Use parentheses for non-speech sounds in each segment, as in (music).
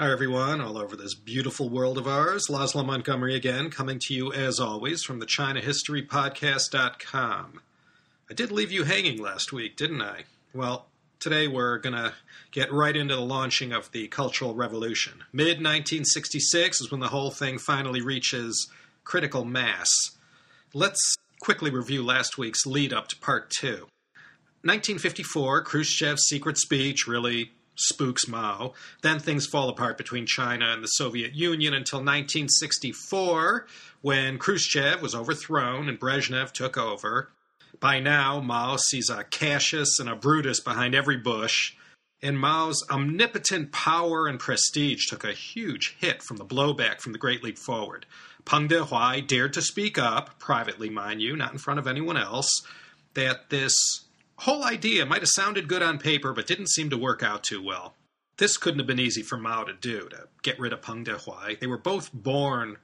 Hi, everyone, all over this beautiful world of ours. Laszlo Montgomery again, coming to you as always from the ChinaHistoryPodcast.com. I did leave you hanging last week, didn't I? Well, today we're going to get right into the launching of the Cultural Revolution. Mid 1966 is when the whole thing finally reaches critical mass. Let's quickly review last week's lead up to part two. 1954, Khrushchev's secret speech really spooks Mao. Then things fall apart between China and the Soviet Union until 1964, when Khrushchev was overthrown and Brezhnev took over. By now, Mao sees a Cassius and a Brutus behind every bush, and Mao's omnipotent power and prestige took a huge hit from the blowback from the Great Leap Forward. Peng Dehuai dared to speak up, privately, mind you, not in front of anyone else, that this whole idea might have sounded good on paper, but didn't seem to work out too well. This couldn't have been easy for Mao to do, to get rid of Peng Dehuai. They were both born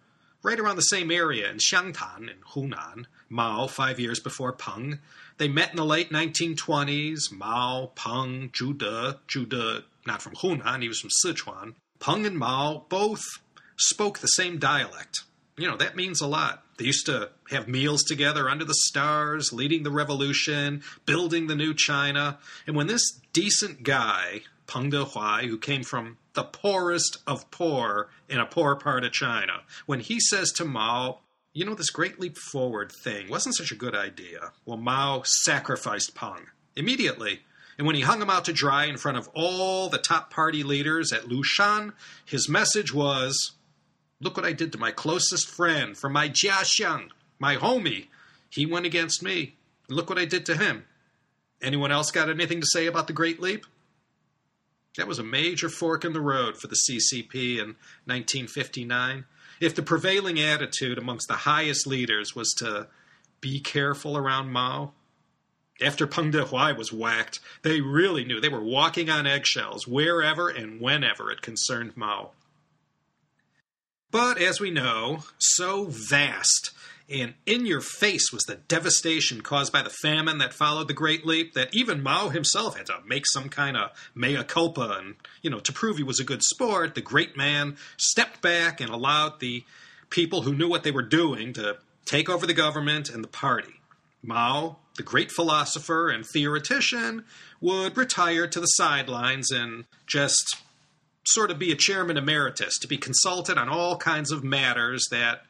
right around the same area in Xiangtan in Hunan. Mao, five years before Peng. They met in the late 1920s. Mao, Peng, Zhu De, Zhu De, not from Hunan, he was from Sichuan. Peng and Mao both spoke the same dialect. You know, that means a lot. They used to have meals together under the stars, leading the revolution, building the new China. And when this decent guy, Peng Dehuai, who came from the poorest of poor in a poor part of China, when he says to Mao, you know, this great leap forward thing wasn't such a good idea. Well, Mao sacrificed Peng immediately. And when he hung him out to dry in front of all the top party leaders at Lushan, his message was Look what I did to my closest friend from my Jiaxiang, my homie. He went against me. Look what I did to him. Anyone else got anything to say about the Great Leap? That was a major fork in the road for the CCP in 1959. If the prevailing attitude amongst the highest leaders was to be careful around Mao, after Peng Dehuai was whacked, they really knew they were walking on eggshells wherever and whenever it concerned Mao. But as we know, so vast and in your face was the devastation caused by the famine that followed the Great Leap that even Mao himself had to make some kind of mea culpa. And, you know, to prove he was a good sport, the great man stepped back and allowed the people who knew what they were doing to take over the government and the party. Mao, the great philosopher and theoretician, would retire to the sidelines and just sort of be a chairman emeritus, to be consulted on all kinds of matters that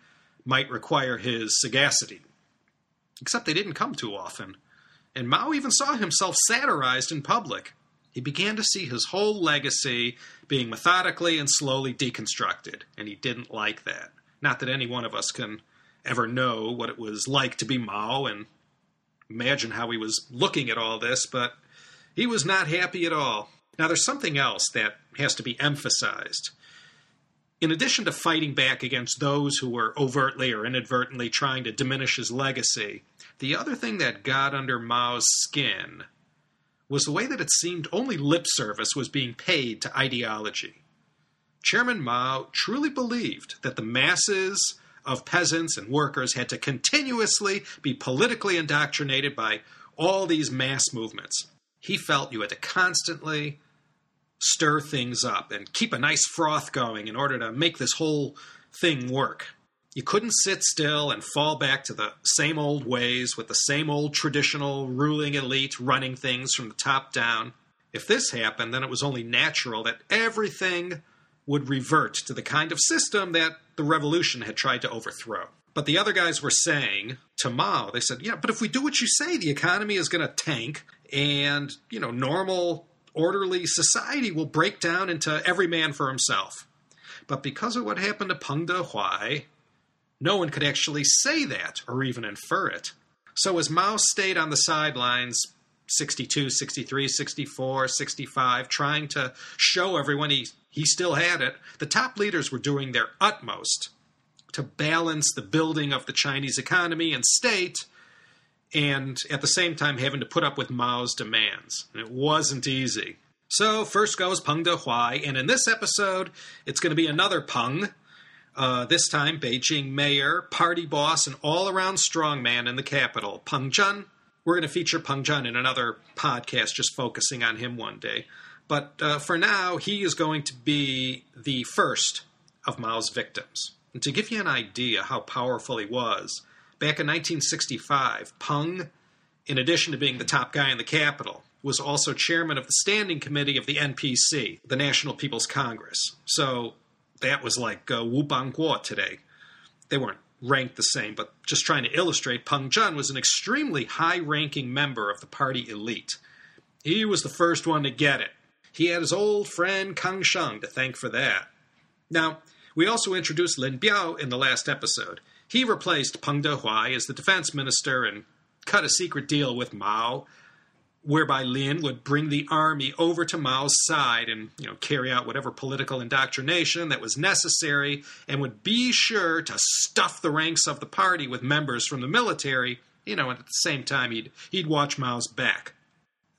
might require his sagacity. Except they didn't come too often, and Mao even saw himself satirized in public. He began to see his whole legacy being methodically and slowly deconstructed, and he didn't like that. Not that any one of us can ever know what it was like to be Mao and imagine how he was looking at all this, but he was not happy at all. Now, there's something else that has to be emphasized in addition to fighting back against those who were overtly or inadvertently trying to diminish his legacy, the other thing that got under Mao's skin was the way that it seemed only lip service was being paid to ideology. Chairman Mao truly believed that the masses of peasants and workers had to continuously be politically indoctrinated by all these mass movements. He felt you had to constantly stir things up and keep a nice froth going in order to make this whole thing work. You couldn't sit still and fall back to the same old ways with the same old traditional ruling elite running things from the top down. If this happened, then it was only natural that everything would revert to the kind of system that the revolution had tried to overthrow. But the other guys were saying to Mao, they said, yeah, but if we do what you say, the economy is going to tank and, you know, normal orderly society will break down into every man for himself. But because of what happened to Peng Dehuai, no one could actually say that or even infer it. So as Mao stayed on the sidelines 62, 63, 64, 65, trying to show everyone he, he still had it, the top leaders were doing their utmost to balance the building of the Chinese economy and state and at the same time having to put up with Mao's demands. And it wasn't easy. So first goes Peng Dehuai, and in this episode, it's going to be another Peng. Uh, this time, Beijing mayor, party boss, and all-around strongman in the capital, Peng Zhen. We're going to feature Peng Zhen in another podcast, just focusing on him one day. But uh, for now, he is going to be the first of Mao's victims. And to give you an idea how powerful he was, back in 1965, Peng, in addition to being the top guy in the capital, was also chairman of the standing committee of the NPC, the National People's Congress. So that was like uh, Wu Bangguo today. They weren't ranked the same, but just trying to illustrate, Peng Zhen was an extremely high ranking member of the party elite. He was the first one to get it. He had his old friend Kang Sheng to thank for that. Now, we also introduced Lin Biao in the last episode. He replaced Peng Dehuai as the defense minister and cut a secret deal with Mao whereby Lin would bring the army over to Mao's side and you know carry out whatever political indoctrination that was necessary and would be sure to stuff the ranks of the party with members from the military, you know, and at the same time he'd he'd watch Mao's back.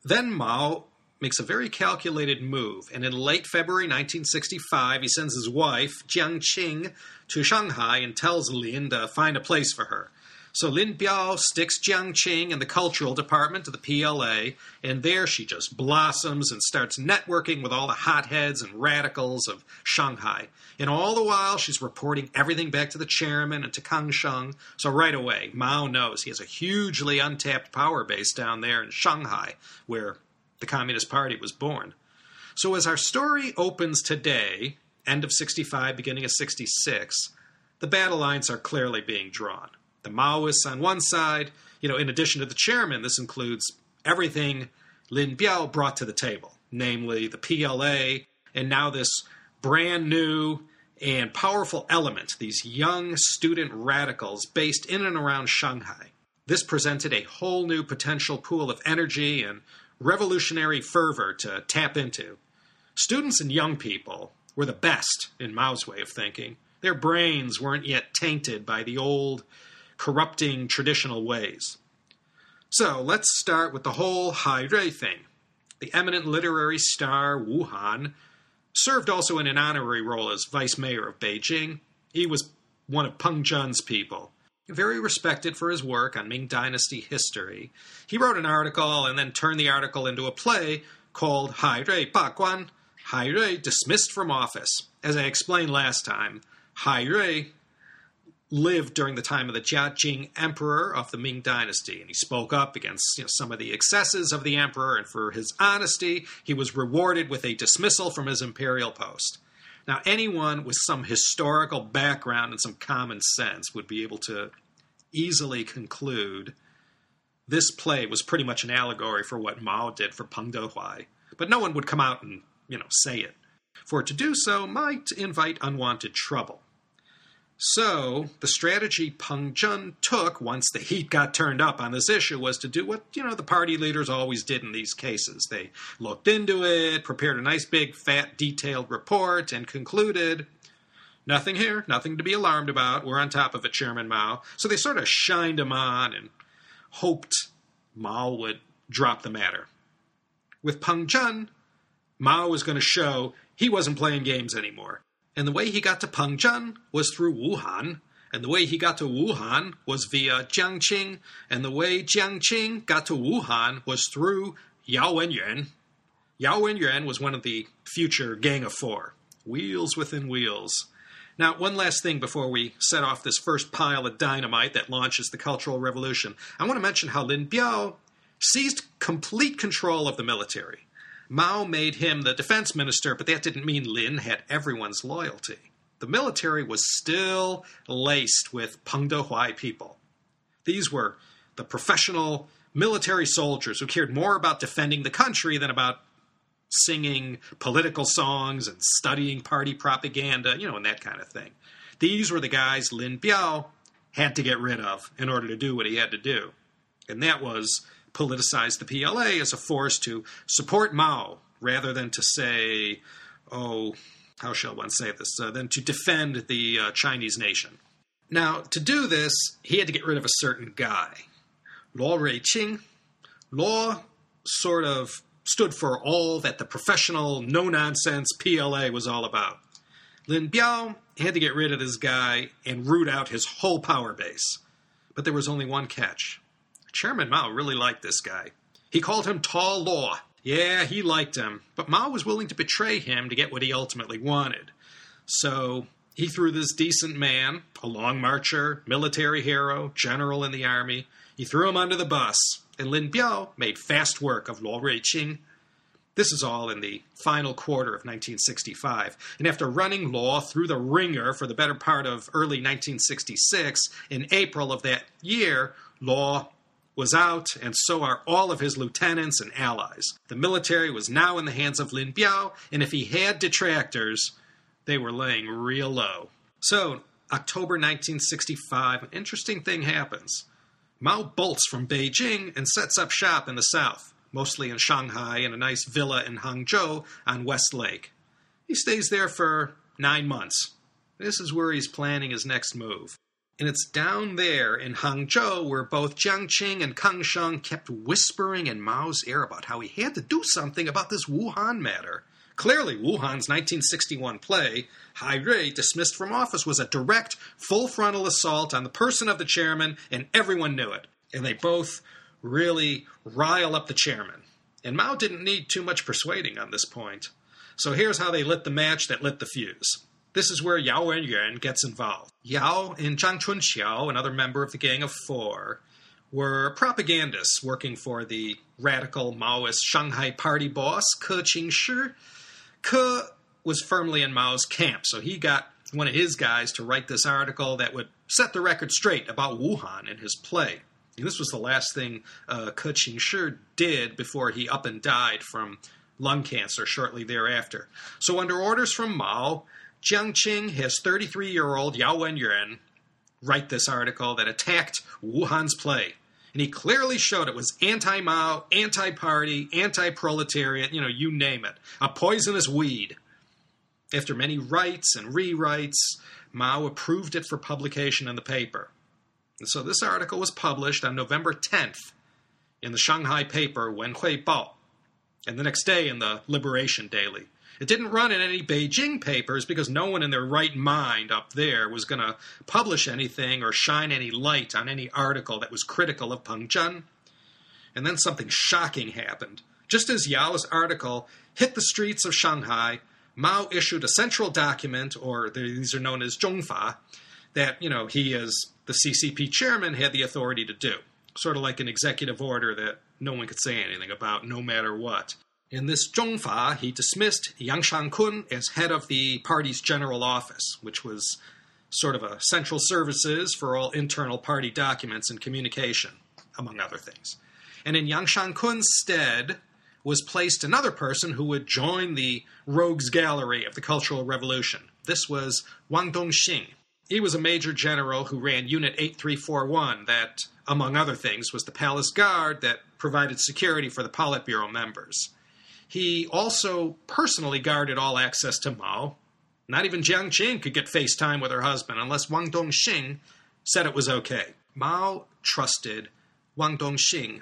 Then Mao makes a very calculated move, and in late February 1965, he sends his wife, Jiang Qing, to Shanghai and tells Lin to find a place for her. So Lin Biao sticks Jiang Qing in the cultural department of the PLA, and there she just blossoms and starts networking with all the hotheads and radicals of Shanghai. And all the while, she's reporting everything back to the chairman and to Kang Sheng. So right away, Mao knows he has a hugely untapped power base down there in Shanghai, where the Communist Party was born. So as our story opens today, end of 65, beginning of 66, the battle lines are clearly being drawn the Maoists on one side. You know, in addition to the chairman, this includes everything Lin Biao brought to the table, namely the PLA, and now this brand new and powerful element, these young student radicals based in and around Shanghai. This presented a whole new potential pool of energy and revolutionary fervor to tap into. Students and young people were the best in Mao's way of thinking. Their brains weren't yet tainted by the old corrupting traditional ways. So let's start with the whole Hai Rui thing. The eminent literary star Wu Han served also in an honorary role as vice mayor of Beijing. He was one of Peng Zhen's people. Very respected for his work on Ming Dynasty history, he wrote an article and then turned the article into a play called Hai Rui Ba Guan, Hai Rui dismissed from office. As I explained last time, Hai Rui lived during the time of the Jia emperor of the Ming dynasty, and he spoke up against you know, some of the excesses of the emperor, and for his honesty, he was rewarded with a dismissal from his imperial post. Now, anyone with some historical background and some common sense would be able to easily conclude this play was pretty much an allegory for what Mao did for Peng Dehuai, but no one would come out and, you know, say it. For to do so might invite unwanted trouble. So the strategy Peng Zhen took once the heat got turned up on this issue was to do what you know the party leaders always did in these cases. They looked into it, prepared a nice big fat detailed report, and concluded nothing here, nothing to be alarmed about. We're on top of it, Chairman Mao. So they sort of shined him on and hoped Mao would drop the matter. With Peng Zhen, Mao was going to show he wasn't playing games anymore. And the way he got to Pengzhen was through Wu Han, and the way he got to Wu Han was via Jiangqing, and the way Jiangqing got to Wu Han was through Yao Wenyuan. Yao Wenyuan was one of the future Gang of Four. Wheels within wheels. Now, one last thing before we set off this first pile of dynamite that launches the Cultural Revolution. I want to mention how Lin Biao seized complete control of the military. Mao made him the defense minister, but that didn't mean Lin had everyone's loyalty. The military was still laced with Peng Dehuai people. These were the professional military soldiers who cared more about defending the country than about singing political songs and studying party propaganda, you know, and that kind of thing. These were the guys Lin Biao had to get rid of in order to do what he had to do. And that was politicize the PLA as a force to support Mao rather than to say, oh, how shall one say this, uh, than to defend the uh, Chinese nation. Now, to do this, he had to get rid of a certain guy, Luo Ruiqing. Luo sort of stood for all that the professional, no nonsense PLA was all about. Lin Biao had to get rid of this guy and root out his whole power base. But there was only one catch. Chairman Mao really liked this guy. He called him Tall Luo. Yeah, he liked him, but Mao was willing to betray him to get what he ultimately wanted. So he threw this decent man, a long marcher, military hero, general in the army, he threw him under the bus, and Lin Biao made fast work of Luo Ruiqing. This is all in the final quarter of 1965, and after running Luo through the ringer for the better part of early 1966, in April of that year, Luo was out, and so are all of his lieutenants and allies. The military was now in the hands of Lin Biao, and if he had detractors, they were laying real low. So, October 1965, an interesting thing happens. Mao bolts from Beijing and sets up shop in the south, mostly in Shanghai in a nice villa in Hangzhou on West Lake. He stays there for nine months. This is where he's planning his next move. And it's down there in Hangzhou where both Jiang Qing and Kang Sheng kept whispering in Mao's ear about how he had to do something about this Wu Han matter. Clearly, Wu Han's 1961 play, Hai Rui Dismissed from Office, was a direct, full frontal assault on the person of the chairman, and everyone knew it. And they both really rile up the chairman. And Mao didn't need too much persuading on this point. So here's how they lit the match that lit the fuse. This is where Yao Wenyuan gets involved. Yao and Zhang Chunqiao, another member of the Gang of Four, were propagandists working for the radical Maoist Shanghai party boss, Ke Qingshi, Ke was firmly in Mao's camp, so he got one of his guys to write this article that would set the record straight about Wu Han in his play. And this was the last thing uh, Ke Qingshi did before he up and died from lung cancer shortly thereafter. So, under orders from Mao, Jiang Qing has 33 year old Yao Wenyuan write this article that attacked Wu Han's play and he clearly showed it was anti Mao, anti party, anti proletariat, you know, you name it. A poisonous weed. After many writes and rewrites, Mao approved it for publication in the paper. And so this article was published on November 10th in the Shanghai paper Wenhui Bao, and the next day in the Liberation Daily. It didn't run in any Beijing papers because no one in their right mind up there was going to publish anything or shine any light on any article that was critical of Peng Zhen. And then something shocking happened. Just as Yao's article hit the streets of Shanghai, Mao issued a central document, or these are known as Zhongfa, that, you know, he as the CCP chairman had the authority to do. Sort of like an executive order that no one could say anything about, no matter what. In this Zhongfa, he dismissed Yang Shangkun as head of the party's general office, which was sort of a central services for all internal party documents and communication, among other things. And in Yang Shangkun's stead was placed another person who would join the rogues gallery of the Cultural Revolution. This was Wang Dongxing. He was a major general who ran Unit 8341, that, among other things, was the palace guard that provided security for the Politburo members. He also personally guarded all access to Mao. Not even Jiang Qing could get FaceTime with her husband unless Wang Dongxing said it was okay. Mao trusted Wang Dongxing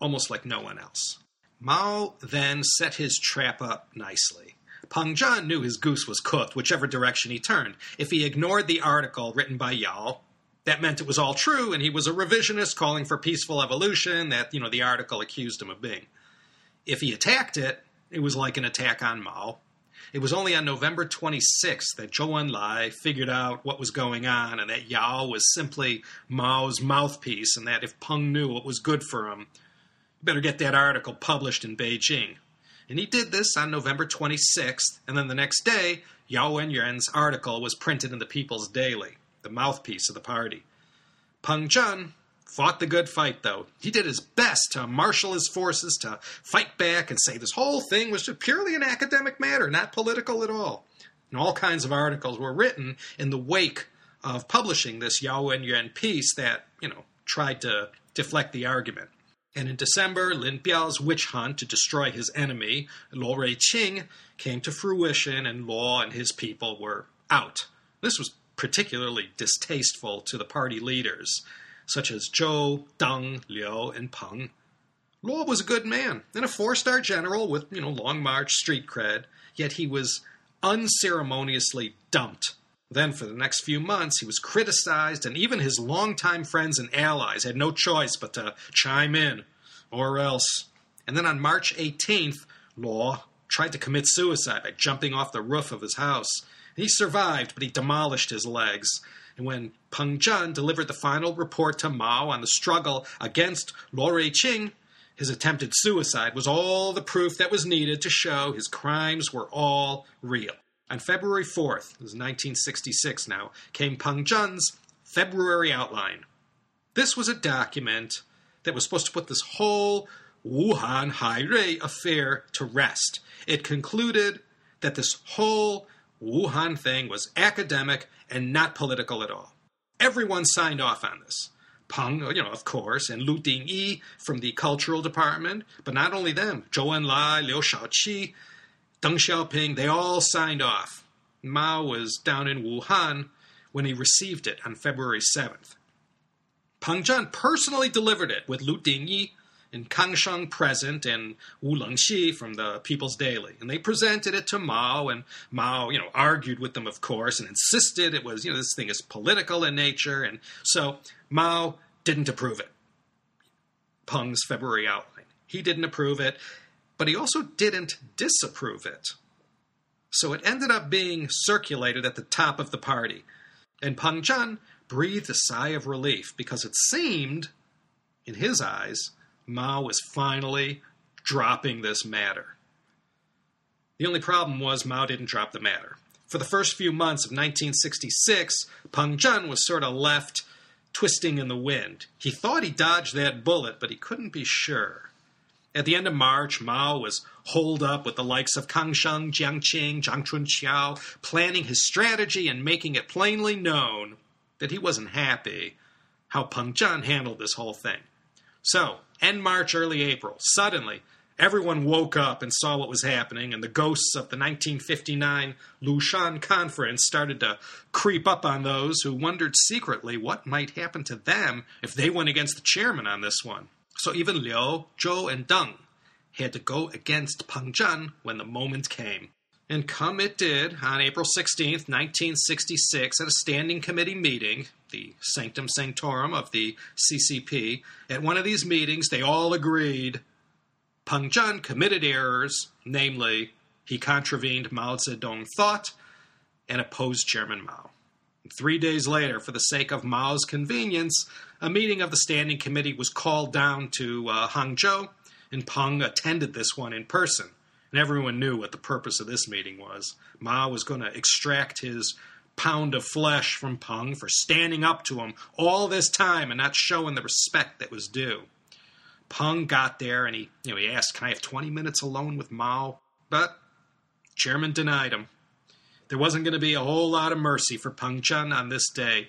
almost like no one else. Mao then set his trap up nicely. Peng Zhen knew his goose was cooked, whichever direction he turned. If he ignored the article written by Yao, that meant it was all true and he was a revisionist calling for peaceful evolution that, you know, the article accused him of being. If he attacked it, it was like an attack on Mao. It was only on November 26th that Zhou Enlai figured out what was going on and that Yao was simply Mao's mouthpiece and that if Peng knew what was good for him, you better get that article published in Beijing. And he did this on November 26th, and then the next day, Yao Wenyuan's article was printed in the People's Daily, the mouthpiece of the party. Peng Zhen Fought the good fight, though. He did his best to marshal his forces to fight back and say this whole thing was just purely an academic matter, not political at all. And all kinds of articles were written in the wake of publishing this Yao and Wenyuan piece that, you know, tried to deflect the argument. And in December, Lin Biao's witch hunt to destroy his enemy, Luo Ruiqing, came to fruition, and Luo and his people were out. This was particularly distasteful to the party leaders such as Zhou, Deng, Liu, and Peng. Luo was a good man and a four star general with, you know, long march street cred, yet he was unceremoniously dumped. Then, for the next few months, he was criticized, and even his longtime friends and allies had no choice but to chime in, or else And then on March 18th, Luo tried to commit suicide by jumping off the roof of his house. He survived, but he demolished his legs. And when Peng Zhen delivered the final report to Mao on the struggle against Luo Ruiqing, his attempted suicide was all the proof that was needed to show his crimes were all real. On February 4th, it was 1966 now, came Peng Zhen's February outline. This was a document that was supposed to put this whole Wu Han Hairui affair to rest. It concluded that this whole Wu Han thing was academic and not political at all. Everyone signed off on this. Peng, you know, of course, and Lu Dingyi from the cultural department, but not only them, Zhou Enlai, Liu Shaoqi, Deng Xiaoping, they all signed off. Mao was down in Wuhan when he received it on February 7th. Peng Zhen personally delivered it with Lu Dingyi and Kang Sheng present and Wu Lengxi from the People's Daily. And they presented it to Mao, and Mao, you know, argued with them, of course, and insisted it was, you know, this thing is political in nature. And so Mao didn't approve it. Peng's February outline. He didn't approve it, but he also didn't disapprove it. So it ended up being circulated at the top of the party. And Peng Zhen breathed a sigh of relief because it seemed, in his eyes, Mao was finally dropping this matter. The only problem was Mao didn't drop the matter. For the first few months of 1966, Peng Zhen was sort of left twisting in the wind. He thought he dodged that bullet, but he couldn't be sure. At the end of March, Mao was holed up with the likes of Kang Sheng, Jiang Qing, Zhang Chunqiao, planning his strategy and making it plainly known that he wasn't happy how Peng Zhen handled this whole thing. So, end March, early April, suddenly everyone woke up and saw what was happening, and the ghosts of the 1959 Lushan Conference started to creep up on those who wondered secretly what might happen to them if they went against the chairman on this one. So even Liu, Zhou, and Deng had to go against Peng Zhen when the moment came. And come it did on April 16th, 1966, at a standing committee meeting, the sanctum sanctorum of the CCP. At one of these meetings, they all agreed Peng Zhen committed errors, namely, he contravened Mao Zedong thought and opposed Chairman Mao. Three days later, for the sake of Mao's convenience, a meeting of the Standing Committee was called down to uh, Hangzhou, and Peng attended this one in person. And everyone knew what the purpose of this meeting was. Mao was going to extract his pound of flesh from Peng for standing up to him all this time and not showing the respect that was due. Peng got there and he, you know, he asked, "Can I have 20 minutes alone with Mao?" But chairman denied him. There wasn't going to be a whole lot of mercy for Peng Zhen on this day.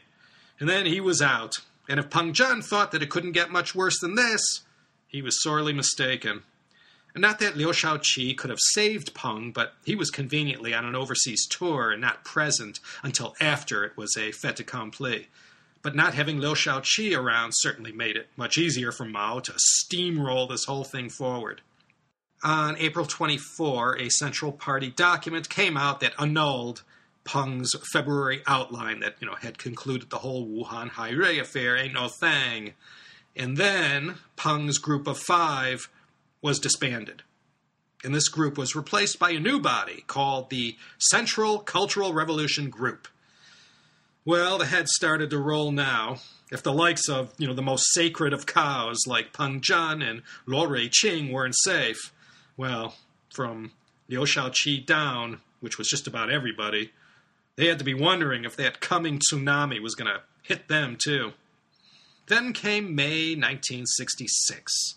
And then he was out. And if Peng Zhen thought that it couldn't get much worse than this, he was sorely mistaken. Not that Liu Shaoqi could have saved Peng, but he was conveniently on an overseas tour and not present until after it was a fait accompli. But not having Liu Shaoqi around certainly made it much easier for Mao to steamroll this whole thing forward. On April 24, a Central Party document came out that annulled Peng's February outline that, you know, had concluded the whole Wu Han Hairui affair ain't no thing. And then Peng's group of five was disbanded. And this group was replaced by a new body called the Central Cultural Revolution Group. Well, the head started to roll now. If the likes of, you know, the most sacred of cows like Peng Zhen and Luo Ruiqing weren't safe, well, from Liu Shaoqi down, which was just about everybody, they had to be wondering if that coming tsunami was going to hit them too. Then came May 1966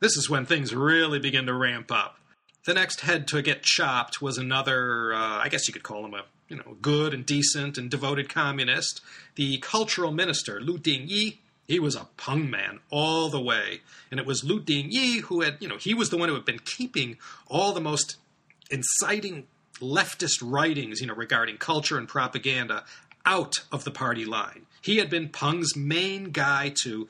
this is when things really begin to ramp up. The next head to get chopped was another, uh, I guess you could call him a you know good and decent and devoted communist, the cultural minister Lu Dingyi. He was a Peng man all the way, and it was Lu Dingyi who had you know he was the one who had been keeping all the most inciting leftist writings you know regarding culture and propaganda out of the party line. He had been Peng's main guy to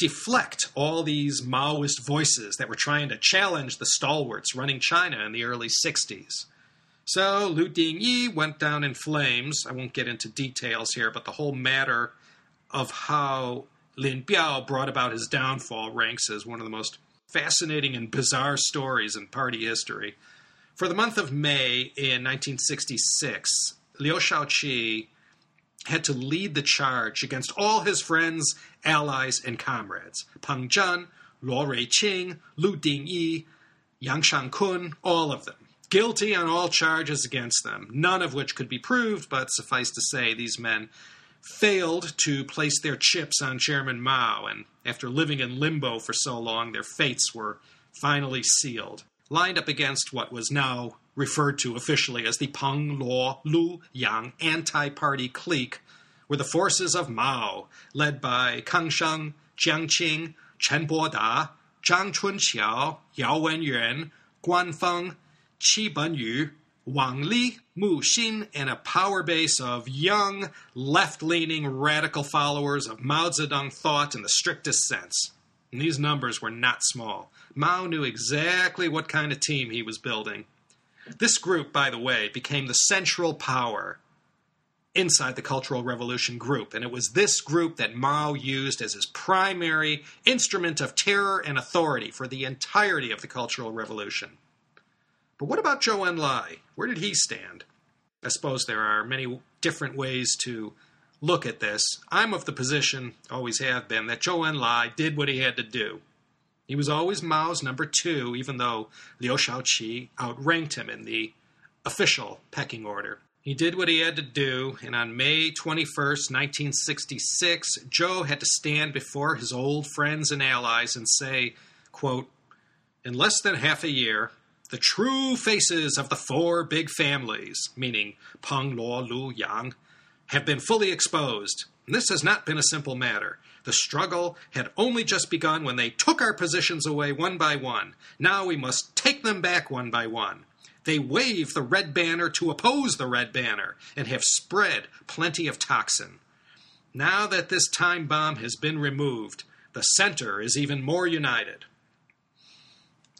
deflect all these Maoist voices that were trying to challenge the stalwarts running China in the early 60s. So Lu Dingyi went down in flames. I won't get into details here, but the whole matter of how Lin Biao brought about his downfall ranks as one of the most fascinating and bizarre stories in party history. For the month of May in 1966, Liu Shaoqi had to lead the charge against all his friends, allies, and comrades Peng Zhen, Luo Ruiqing, Lu Dingyi, Yang Shangkun, all of them. Guilty on all charges against them, none of which could be proved, but suffice to say, these men failed to place their chips on Chairman Mao, and after living in limbo for so long, their fates were finally sealed. Lined up against what was now referred to officially as the Peng Luo Lu Yang anti party clique were the forces of Mao, led by Kang Sheng, Jiang Qing, Chen Boda, Zhang Chunqiao, Yao Wenyuan, Guan Feng, Qi Benyu, Wang Li, Mu Xin, and a power base of young, left leaning radical followers of Mao Zedong thought in the strictest sense. And these numbers were not small. Mao knew exactly what kind of team he was building. This group, by the way, became the central power inside the Cultural Revolution group, and it was this group that Mao used as his primary instrument of terror and authority for the entirety of the Cultural Revolution. But what about Zhou Enlai? Where did he stand? I suppose there are many different ways to look at this. I'm of the position, always have been, that Zhou Enlai did what he had to do. He was always Mao's number two, even though Liu Shaoqi outranked him in the official pecking order. He did what he had to do, and on May 21st, 1966, Zhou had to stand before his old friends and allies and say, quote, In less than half a year, the true faces of the four big families, meaning Peng, Luo, Lu, Yang, have been fully exposed. And this has not been a simple matter. The struggle had only just begun when they took our positions away one by one. Now we must take them back one by one. They wave the red banner to oppose the red banner and have spread plenty of toxin. Now that this time bomb has been removed, the center is even more united.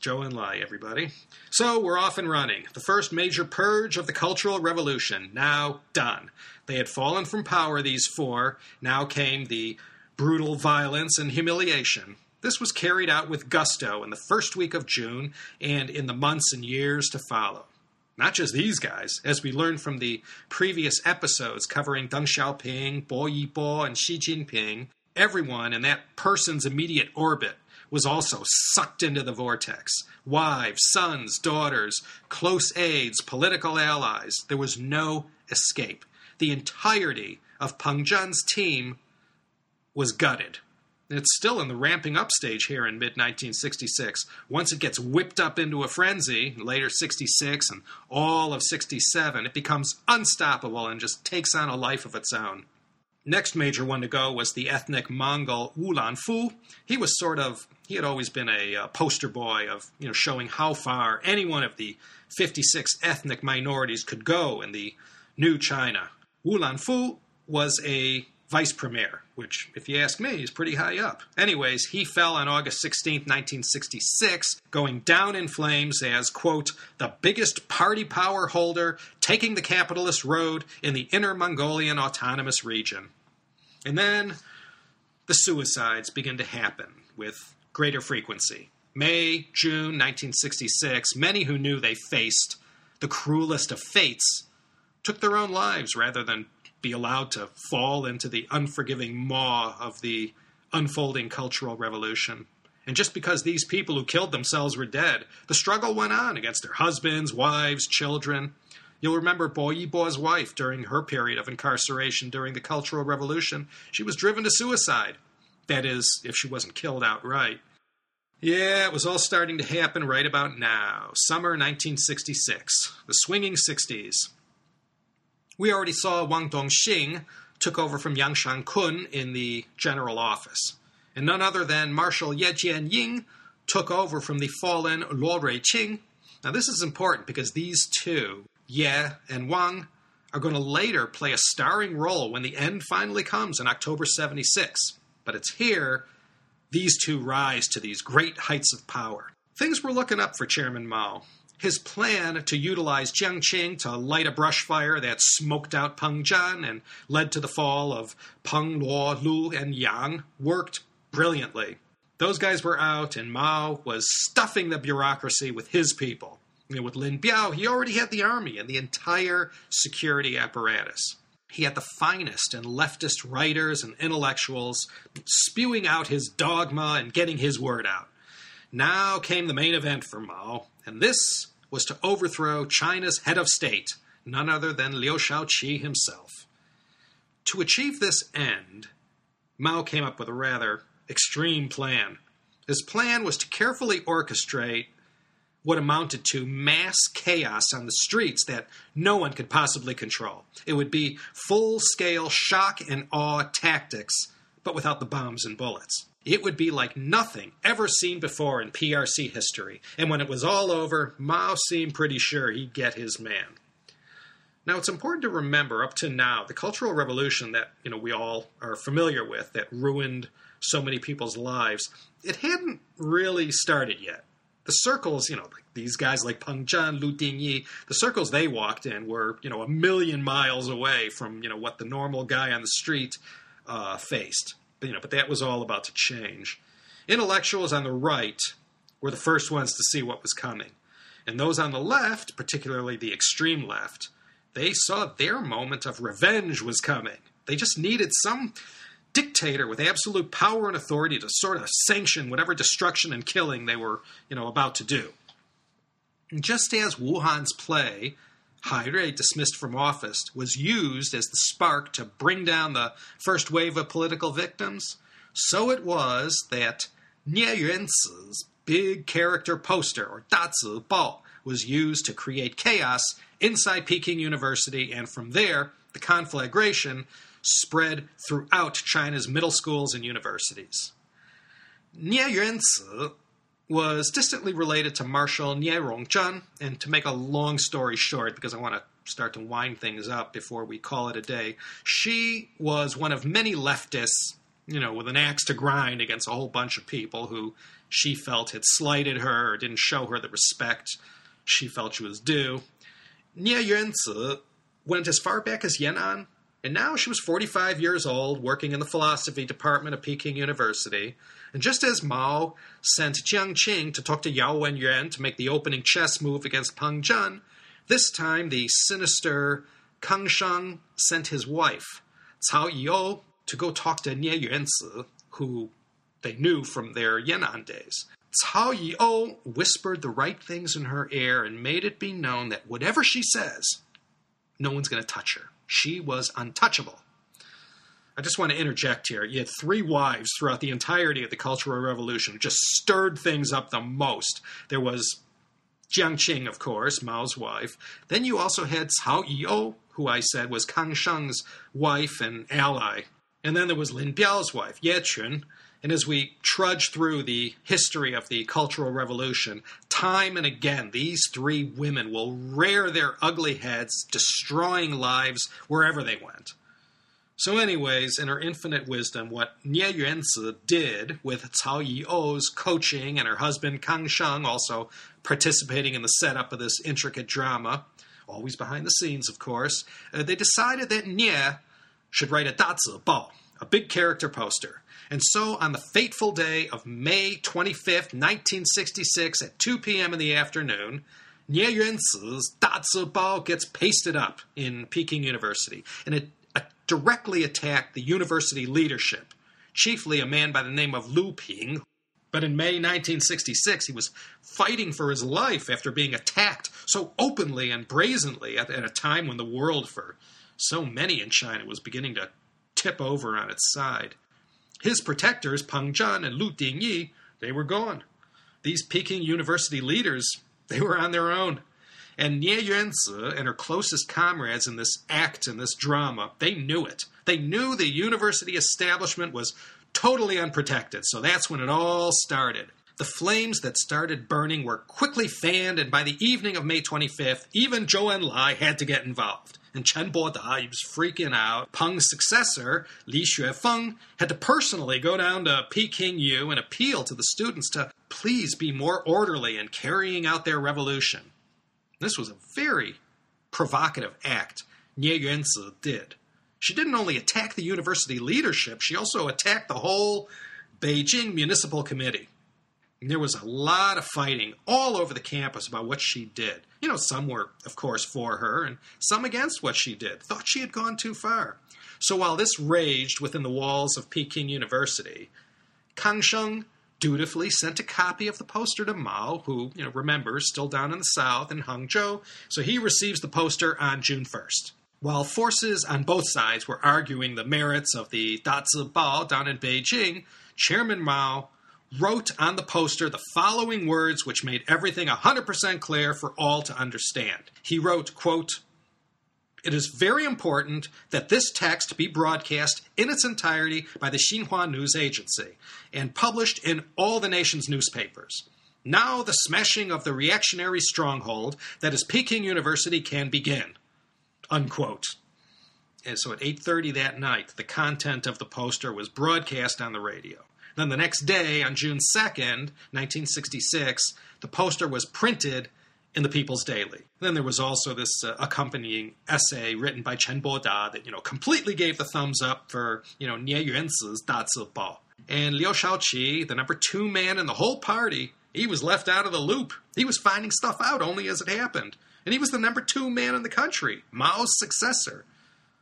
Joe and Enlai, everybody. So we're off and running. The first major purge of the Cultural Revolution, now done. They had fallen from power, these four. Now came the brutal violence and humiliation. This was carried out with gusto in the first week of June and in the months and years to follow. Not just these guys, as we learned from the previous episodes covering Deng Xiaoping, Bo Yibo, and Xi Jinping, everyone in that person's immediate orbit was also sucked into the vortex. Wives, sons, daughters, close aides, political allies. There was no escape. The entirety of Peng Zhen's team was gutted. It's still in the ramping up stage here in mid 1966. Once it gets whipped up into a frenzy, later 66 and all of 67, it becomes unstoppable and just takes on a life of its own. Next major one to go was the ethnic Mongol Wu Lanfu. He was sort of he had always been a uh, poster boy of you know showing how far any one of the 56 ethnic minorities could go in the new China. Wu Lanfu was a vice premier, which, if you ask me, is pretty high up. Anyways, he fell on August 16, 1966, going down in flames as, quote, the biggest party power holder taking the capitalist road in the Inner Mongolian Autonomous Region. And then the suicides begin to happen with greater frequency. May, June 1966, many who knew they faced the cruelest of fates took their own lives rather than be allowed to fall into the unforgiving maw of the unfolding cultural revolution. And just because these people who killed themselves were dead, the struggle went on against their husbands, wives, children. You'll remember Bo Yibo's wife during her period of incarceration during the Cultural Revolution. She was driven to suicide. That is, if she wasn't killed outright. Yeah, it was all starting to happen right about now. Summer 1966. The swinging 60s. We already saw Wang Dongxing took over from Yang Shangkun in the general office. And none other than Marshal Ye Jianying took over from the fallen Luo Ruiqing. Now, this is important because these two, Ye and Wang, are going to later play a starring role when the end finally comes in October 76. But it's here these two rise to these great heights of power. Things were looking up for Chairman Mao. His plan to utilize Jiang Qing to light a brush fire that smoked out Peng Zhen and led to the fall of Peng Luo, Lu, and Yang worked brilliantly. Those guys were out, and Mao was stuffing the bureaucracy with his people. You know, with Lin Biao, he already had the army and the entire security apparatus. He had the finest and leftist writers and intellectuals spewing out his dogma and getting his word out. Now came the main event for Mao, and this was to overthrow China's head of state, none other than Liu Shaoqi himself. To achieve this end, Mao came up with a rather extreme plan. His plan was to carefully orchestrate what amounted to mass chaos on the streets that no one could possibly control. It would be full scale shock and awe tactics, but without the bombs and bullets. It would be like nothing ever seen before in PRC history, and when it was all over, Mao seemed pretty sure he'd get his man. Now, it's important to remember up to now, the Cultural Revolution that you know we all are familiar with, that ruined so many people's lives, it hadn't really started yet. The circles, you know, like these guys like Peng Zhen, Lu Dingyi, the circles they walked in were, you know, a million miles away from, you know, what the normal guy on the street uh, faced. You know, but that was all about to change. Intellectuals on the right were the first ones to see what was coming. And those on the left, particularly the extreme left, they saw their moment of revenge was coming. They just needed some dictator with absolute power and authority to sort of sanction whatever destruction and killing they were, you know, about to do. And just as Wu Han's play Rui, dismissed from office, was used as the spark to bring down the first wave of political victims, so it was that Nie Yuanzi's big character poster, or Dazi Bao, was used to create chaos inside Peking University, and from there, the conflagration spread throughout China's middle schools and universities. Nie Yuanzi was distantly related to Marshal Nie Rongzhen, and to make a long story short, because I want to start to wind things up before we call it a day, she was one of many leftists, you know, with an axe to grind against a whole bunch of people who she felt had slighted her or didn't show her the respect she felt she was due. Nie Yuanzi went as far back as Yan'an, and now she was 45 years old, working in the philosophy department of Peking University. And just as Mao sent Jiang Qing to talk to Yao Wenyuan to make the opening chess move against Peng Zhen, this time the sinister Kang Sheng sent his wife, Cao Yi'ou, to go talk to Nie Yuanzi, who they knew from their Yan'an days. Cao Yi'ou whispered the right things in her ear and made it be known that whatever she says, no one's going to touch her. She was untouchable. I just want to interject here. You had three wives throughout the entirety of the Cultural Revolution, just stirred things up the most. There was Jiang Qing, of course, Mao's wife. Then you also had Cao Yi'ou, who I said was Kang Sheng's wife and ally. And then there was Lin Biao's wife, Ye Qun. And as we trudge through the history of the Cultural Revolution, time and again, these three women will rear their ugly heads, destroying lives wherever they went. So, anyways, in her infinite wisdom, what Nie Yuanzi did with Cao Yi'ou's coaching and her husband Kang Sheng also participating in the setup of this intricate drama, always behind the scenes, of course, uh, they decided that Nie should write a Dazi Bao, a big character poster. And so, on the fateful day of May 25th, 1966, at 2 p.m. in the afternoon, Nie Yuanzi's Dazi Bao gets pasted up in Peking University. And it directly attacked the university leadership, chiefly a man by the name of Lu Ping. But in May 1966, he was fighting for his life after being attacked so openly and brazenly at, at a time when the world, for so many in China, was beginning to tip over on its side. His protectors, Peng Zhen and Lu Dingyi, they were gone. These Peking University leaders, they were on their own. And Nie Yuanzi and her closest comrades in this act and this drama, they knew it. They knew the university establishment was totally unprotected. So that's when it all started. The flames that started burning were quickly fanned, and by the evening of May 25th, even Zhou Enlai had to get involved and Chen Boda, he was freaking out. Peng's successor, Li Xuefeng, had to personally go down to Peking U and appeal to the students to please be more orderly in carrying out their revolution. This was a very provocative act Nie Yuanzi did. She didn't only attack the university leadership, she also attacked the whole Beijing Municipal Committee. And there was a lot of fighting all over the campus about what she did. You know, some were, of course, for her, and some against what she did, thought she had gone too far. So while this raged within the walls of Peking University, Kang Sheng dutifully sent a copy of the poster to Mao, who, you know, remembers, still down in the south in Hangzhou, so he receives the poster on June 1st. While forces on both sides were arguing the merits of the Dazi Bao down in Beijing, Chairman Mao wrote on the poster the following words which made everything 100% clear for all to understand. He wrote, quote, it is very important that this text be broadcast in its entirety by the Xinhua News Agency and published in all the nation's newspapers. Now the smashing of the reactionary stronghold that is Peking University can begin. Unquote. And so at 8:30 that night, the content of the poster was broadcast on the radio. Then the next day, on June 2nd, 1966, the poster was printed in the People's Daily. then there was also this uh, accompanying essay written by Chen Boda that, you know, completely gave the thumbs up for, you know, Nie Yuanzi's Da. And Liu Shaoqi, the number two man in the whole party, he was left out of the loop. He was finding stuff out only as it happened. And he was the number two man in the country, Mao's successor.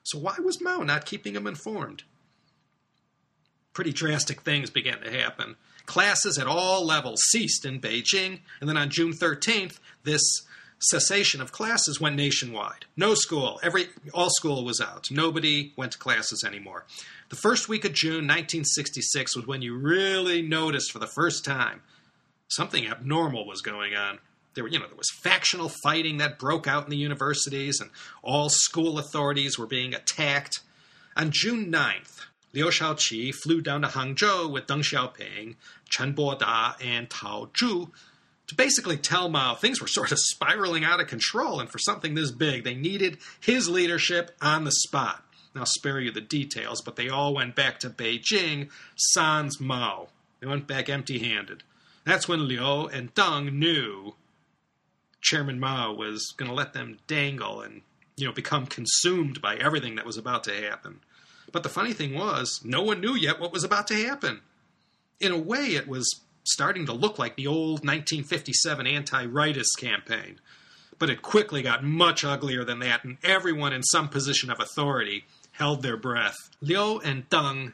So why was Mao not keeping him informed? Pretty drastic things began to happen. Classes at all levels ceased in Beijing, and then on June 13th, this cessation of classes went nationwide. No school, every all school was out. Nobody went to classes anymore. The first week of June 1966 was when you really noticed for the first time something abnormal was going on. There were, you know, there was factional fighting that broke out in the universities, and all school authorities were being attacked. On June 9th, Liu Shaoqi flew down to Hangzhou with Deng Xiaoping, Chen Boda, and Tao Zhu to basically tell Mao things were sort of spiraling out of control, and for something this big, they needed his leadership on the spot. I'll spare you the details, but they all went back to Beijing sans Mao. They went back empty handed. That's when Liu and Deng knew Chairman Mao was going to let them dangle and, you know, become consumed by everything that was about to happen. But the funny thing was, no one knew yet what was about to happen. In a way, it was starting to look like the old 1957 anti rightist campaign. But it quickly got much uglier than that, and everyone in some position of authority held their breath. Liu and Deng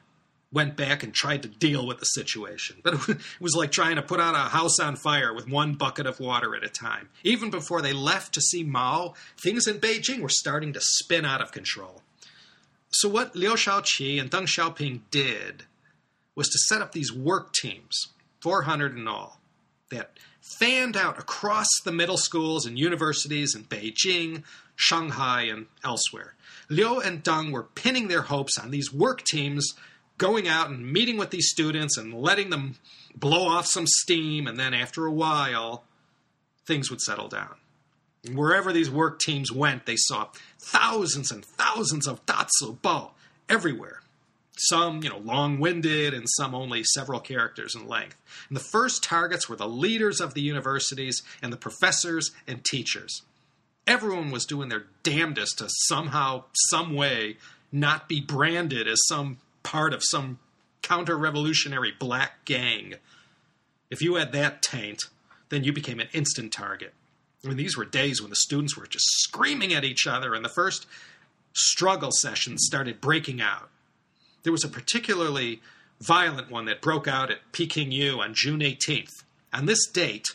went back and tried to deal with the situation. But (laughs) it was like trying to put out a house on fire with one bucket of water at a time. Even before they left to see Mao, things in Beijing were starting to spin out of control. So, what Liu Shaoqi and Deng Xiaoping did was to set up these work teams, 400 in all, that fanned out across the middle schools and universities in Beijing, Shanghai, and elsewhere. Liu and Deng were pinning their hopes on these work teams going out and meeting with these students and letting them blow off some steam, and then after a while, things would settle down. Wherever these work teams went, they saw thousands and thousands of Dazi Bao everywhere. Some, you know, long-winded and some only several characters in length. And the first targets were the leaders of the universities and the professors and teachers. Everyone was doing their damnedest to somehow, some way, not be branded as some part of some counter-revolutionary black gang. If you had that taint, then you became an instant target. I mean, these were days when the students were just screaming at each other, and the first struggle sessions started breaking out. There was a particularly violent one that broke out at Peking U on June 18th. On this date,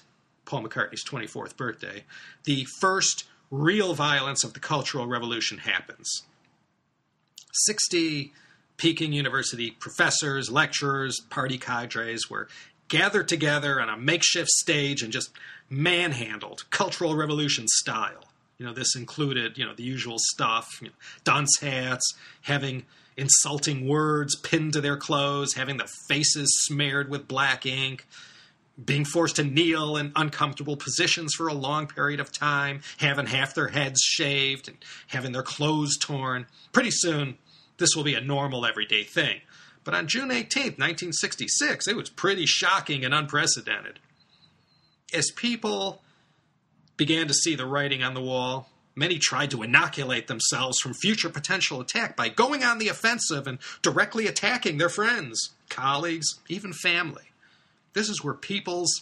Paul McCartney's 24th birthday, the first real violence of the Cultural Revolution happens. 60 Peking University professors, lecturers, party cadres were gathered together on a makeshift stage and just manhandled, Cultural Revolution style. You know, this included, you know, the usual stuff, you know, dunce hats, having insulting words pinned to their clothes, having their faces smeared with black ink, being forced to kneel in uncomfortable positions for a long period of time, having half their heads shaved, and having their clothes torn. Pretty soon, this will be a normal everyday thing. But on June 18th, 1966, it was pretty shocking and unprecedented as people began to see the writing on the wall, many tried to inoculate themselves from future potential attack by going on the offensive and directly attacking their friends. colleagues, even family. This is where people's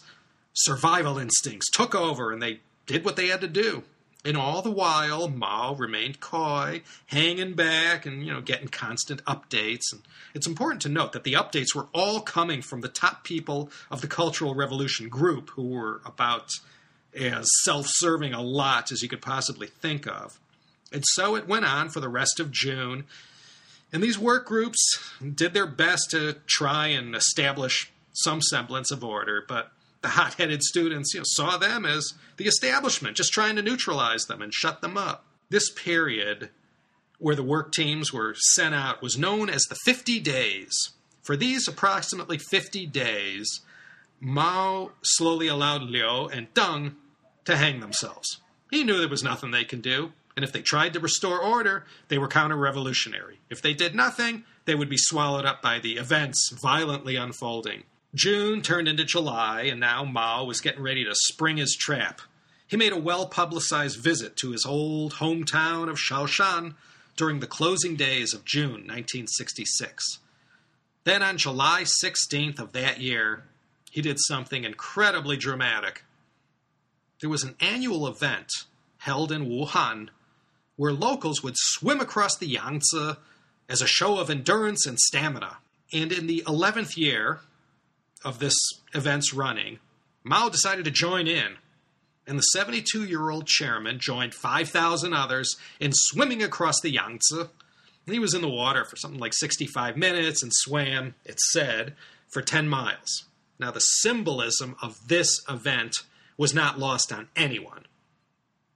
survival instincts took over and they did what they had to do. And all the while, Mao remained coy, hanging back, and you know, getting constant updates. And it's important to note that the updates were all coming from the top people of the Cultural Revolution group, who were about as self-serving a lot as you could possibly think of. And so it went on for the rest of June. And these work groups did their best to try and establish some semblance of order, but the hot headed students you know, saw them as the establishment, just trying to neutralize them and shut them up. This period where the work teams were sent out was known as the 50 days. For these approximately 50 days, Mao slowly allowed Liu and Deng to hang themselves. He knew there was nothing they could do, and if they tried to restore order, they were counter revolutionary. If they did nothing, they would be swallowed up by the events violently unfolding. June turned into July, and now Mao was getting ready to spring his trap. He made a well publicized visit to his old hometown of Shaoshan during the closing days of June 1966. Then on July 16th of that year, he did something incredibly dramatic. There was an annual event held in Wuhan where locals would swim across the Yangtze as a show of endurance and stamina. And in the 11th year, of this event's running, Mao decided to join in, and the 72 year old chairman joined 5,000 others in swimming across the Yangtze. He was in the water for something like 65 minutes and swam, it said, for 10 miles. Now, the symbolism of this event was not lost on anyone.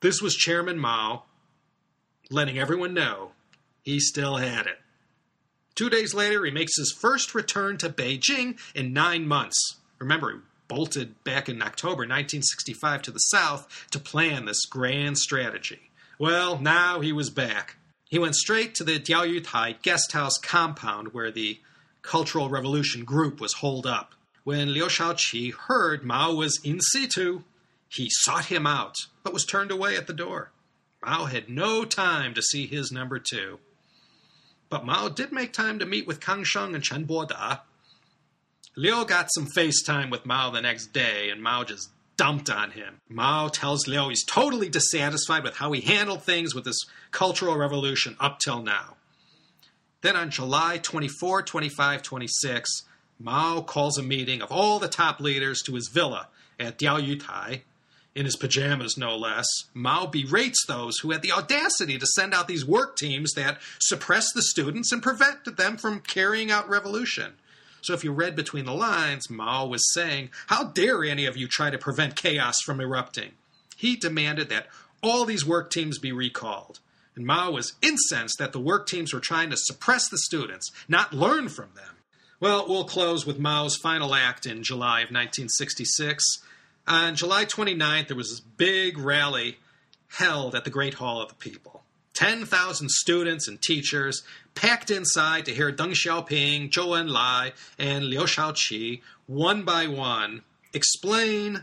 This was Chairman Mao letting everyone know he still had it. Two days later, he makes his first return to Beijing in nine months. Remember, he bolted back in October 1965 to the south to plan this grand strategy. Well, now he was back. He went straight to the Diaoyutai guest house compound where the Cultural Revolution group was holed up. When Liu Shaoqi heard Mao was in situ, he sought him out, but was turned away at the door. Mao had no time to see his number two. But Mao did make time to meet with Kang Sheng and Chen Boda. Liu got some FaceTime with Mao the next day, and Mao just dumped on him. Mao tells Liu he's totally dissatisfied with how he handled things with this Cultural Revolution up till now. Then on July 24, 25, 26, Mao calls a meeting of all the top leaders to his villa at Diaoyutai in his pajamas, no less, Mao berates those who had the audacity to send out these work teams that suppressed the students and prevented them from carrying out revolution. So if you read between the lines, Mao was saying, How dare any of you try to prevent chaos from erupting? He demanded that all these work teams be recalled. And Mao was incensed that the work teams were trying to suppress the students, not learn from them. Well, we'll close with Mao's final act in July of 1966 on July 29th, there was this big rally held at the Great Hall of the People. 10,000 students and teachers packed inside to hear Deng Xiaoping, Zhou Enlai, and Liu Shaoqi, one by one, explain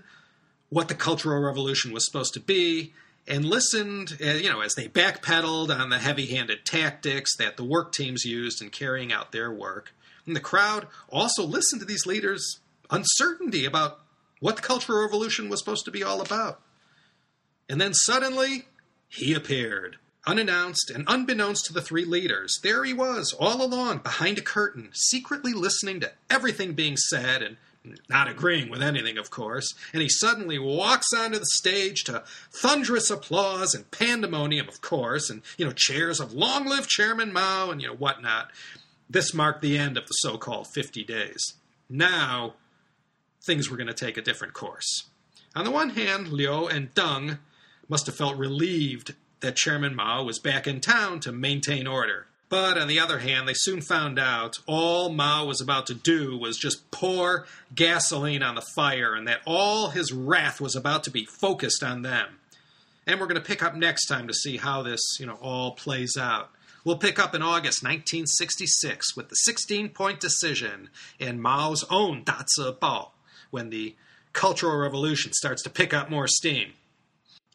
what the Cultural Revolution was supposed to be and listened, uh, you know, as they backpedaled on the heavy handed tactics that the work teams used in carrying out their work. And the crowd also listened to these leaders' uncertainty about what the Cultural Revolution was supposed to be all about. And then suddenly, he appeared, unannounced and unbeknownst to the three leaders. There he was, all along, behind a curtain, secretly listening to everything being said and not agreeing with anything, of course, and he suddenly walks onto the stage to thunderous applause and pandemonium, of course, and you know cheers of "Long live Chairman Mao" and you know whatnot. This marked the end of the so-called 50 days. Now things were going to take a different course. On the one hand, Liu and Deng must have felt relieved that Chairman Mao was back in town to maintain order. But on the other hand, they soon found out all Mao was about to do was just pour gasoline on the fire and that all his wrath was about to be focused on them. And we're going to pick up next time to see how this, you know, all plays out. We'll pick up in August 1966 with the 16-point decision in Mao's own Dazi Bao when the Cultural Revolution starts to pick up more steam.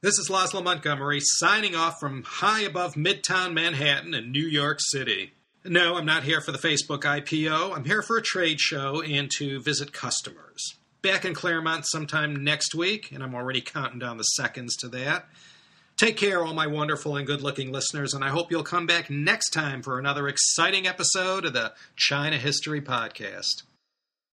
This is Laszlo Montgomery signing off from high above Midtown Manhattan in New York City. No, I'm not here for the Facebook IPO. I'm here for a trade show and to visit customers. Back in Claremont sometime next week, and I'm already counting down the seconds to that. Take care, all my wonderful and good looking listeners, and I hope you'll come back next time for another exciting episode of the China History Podcast.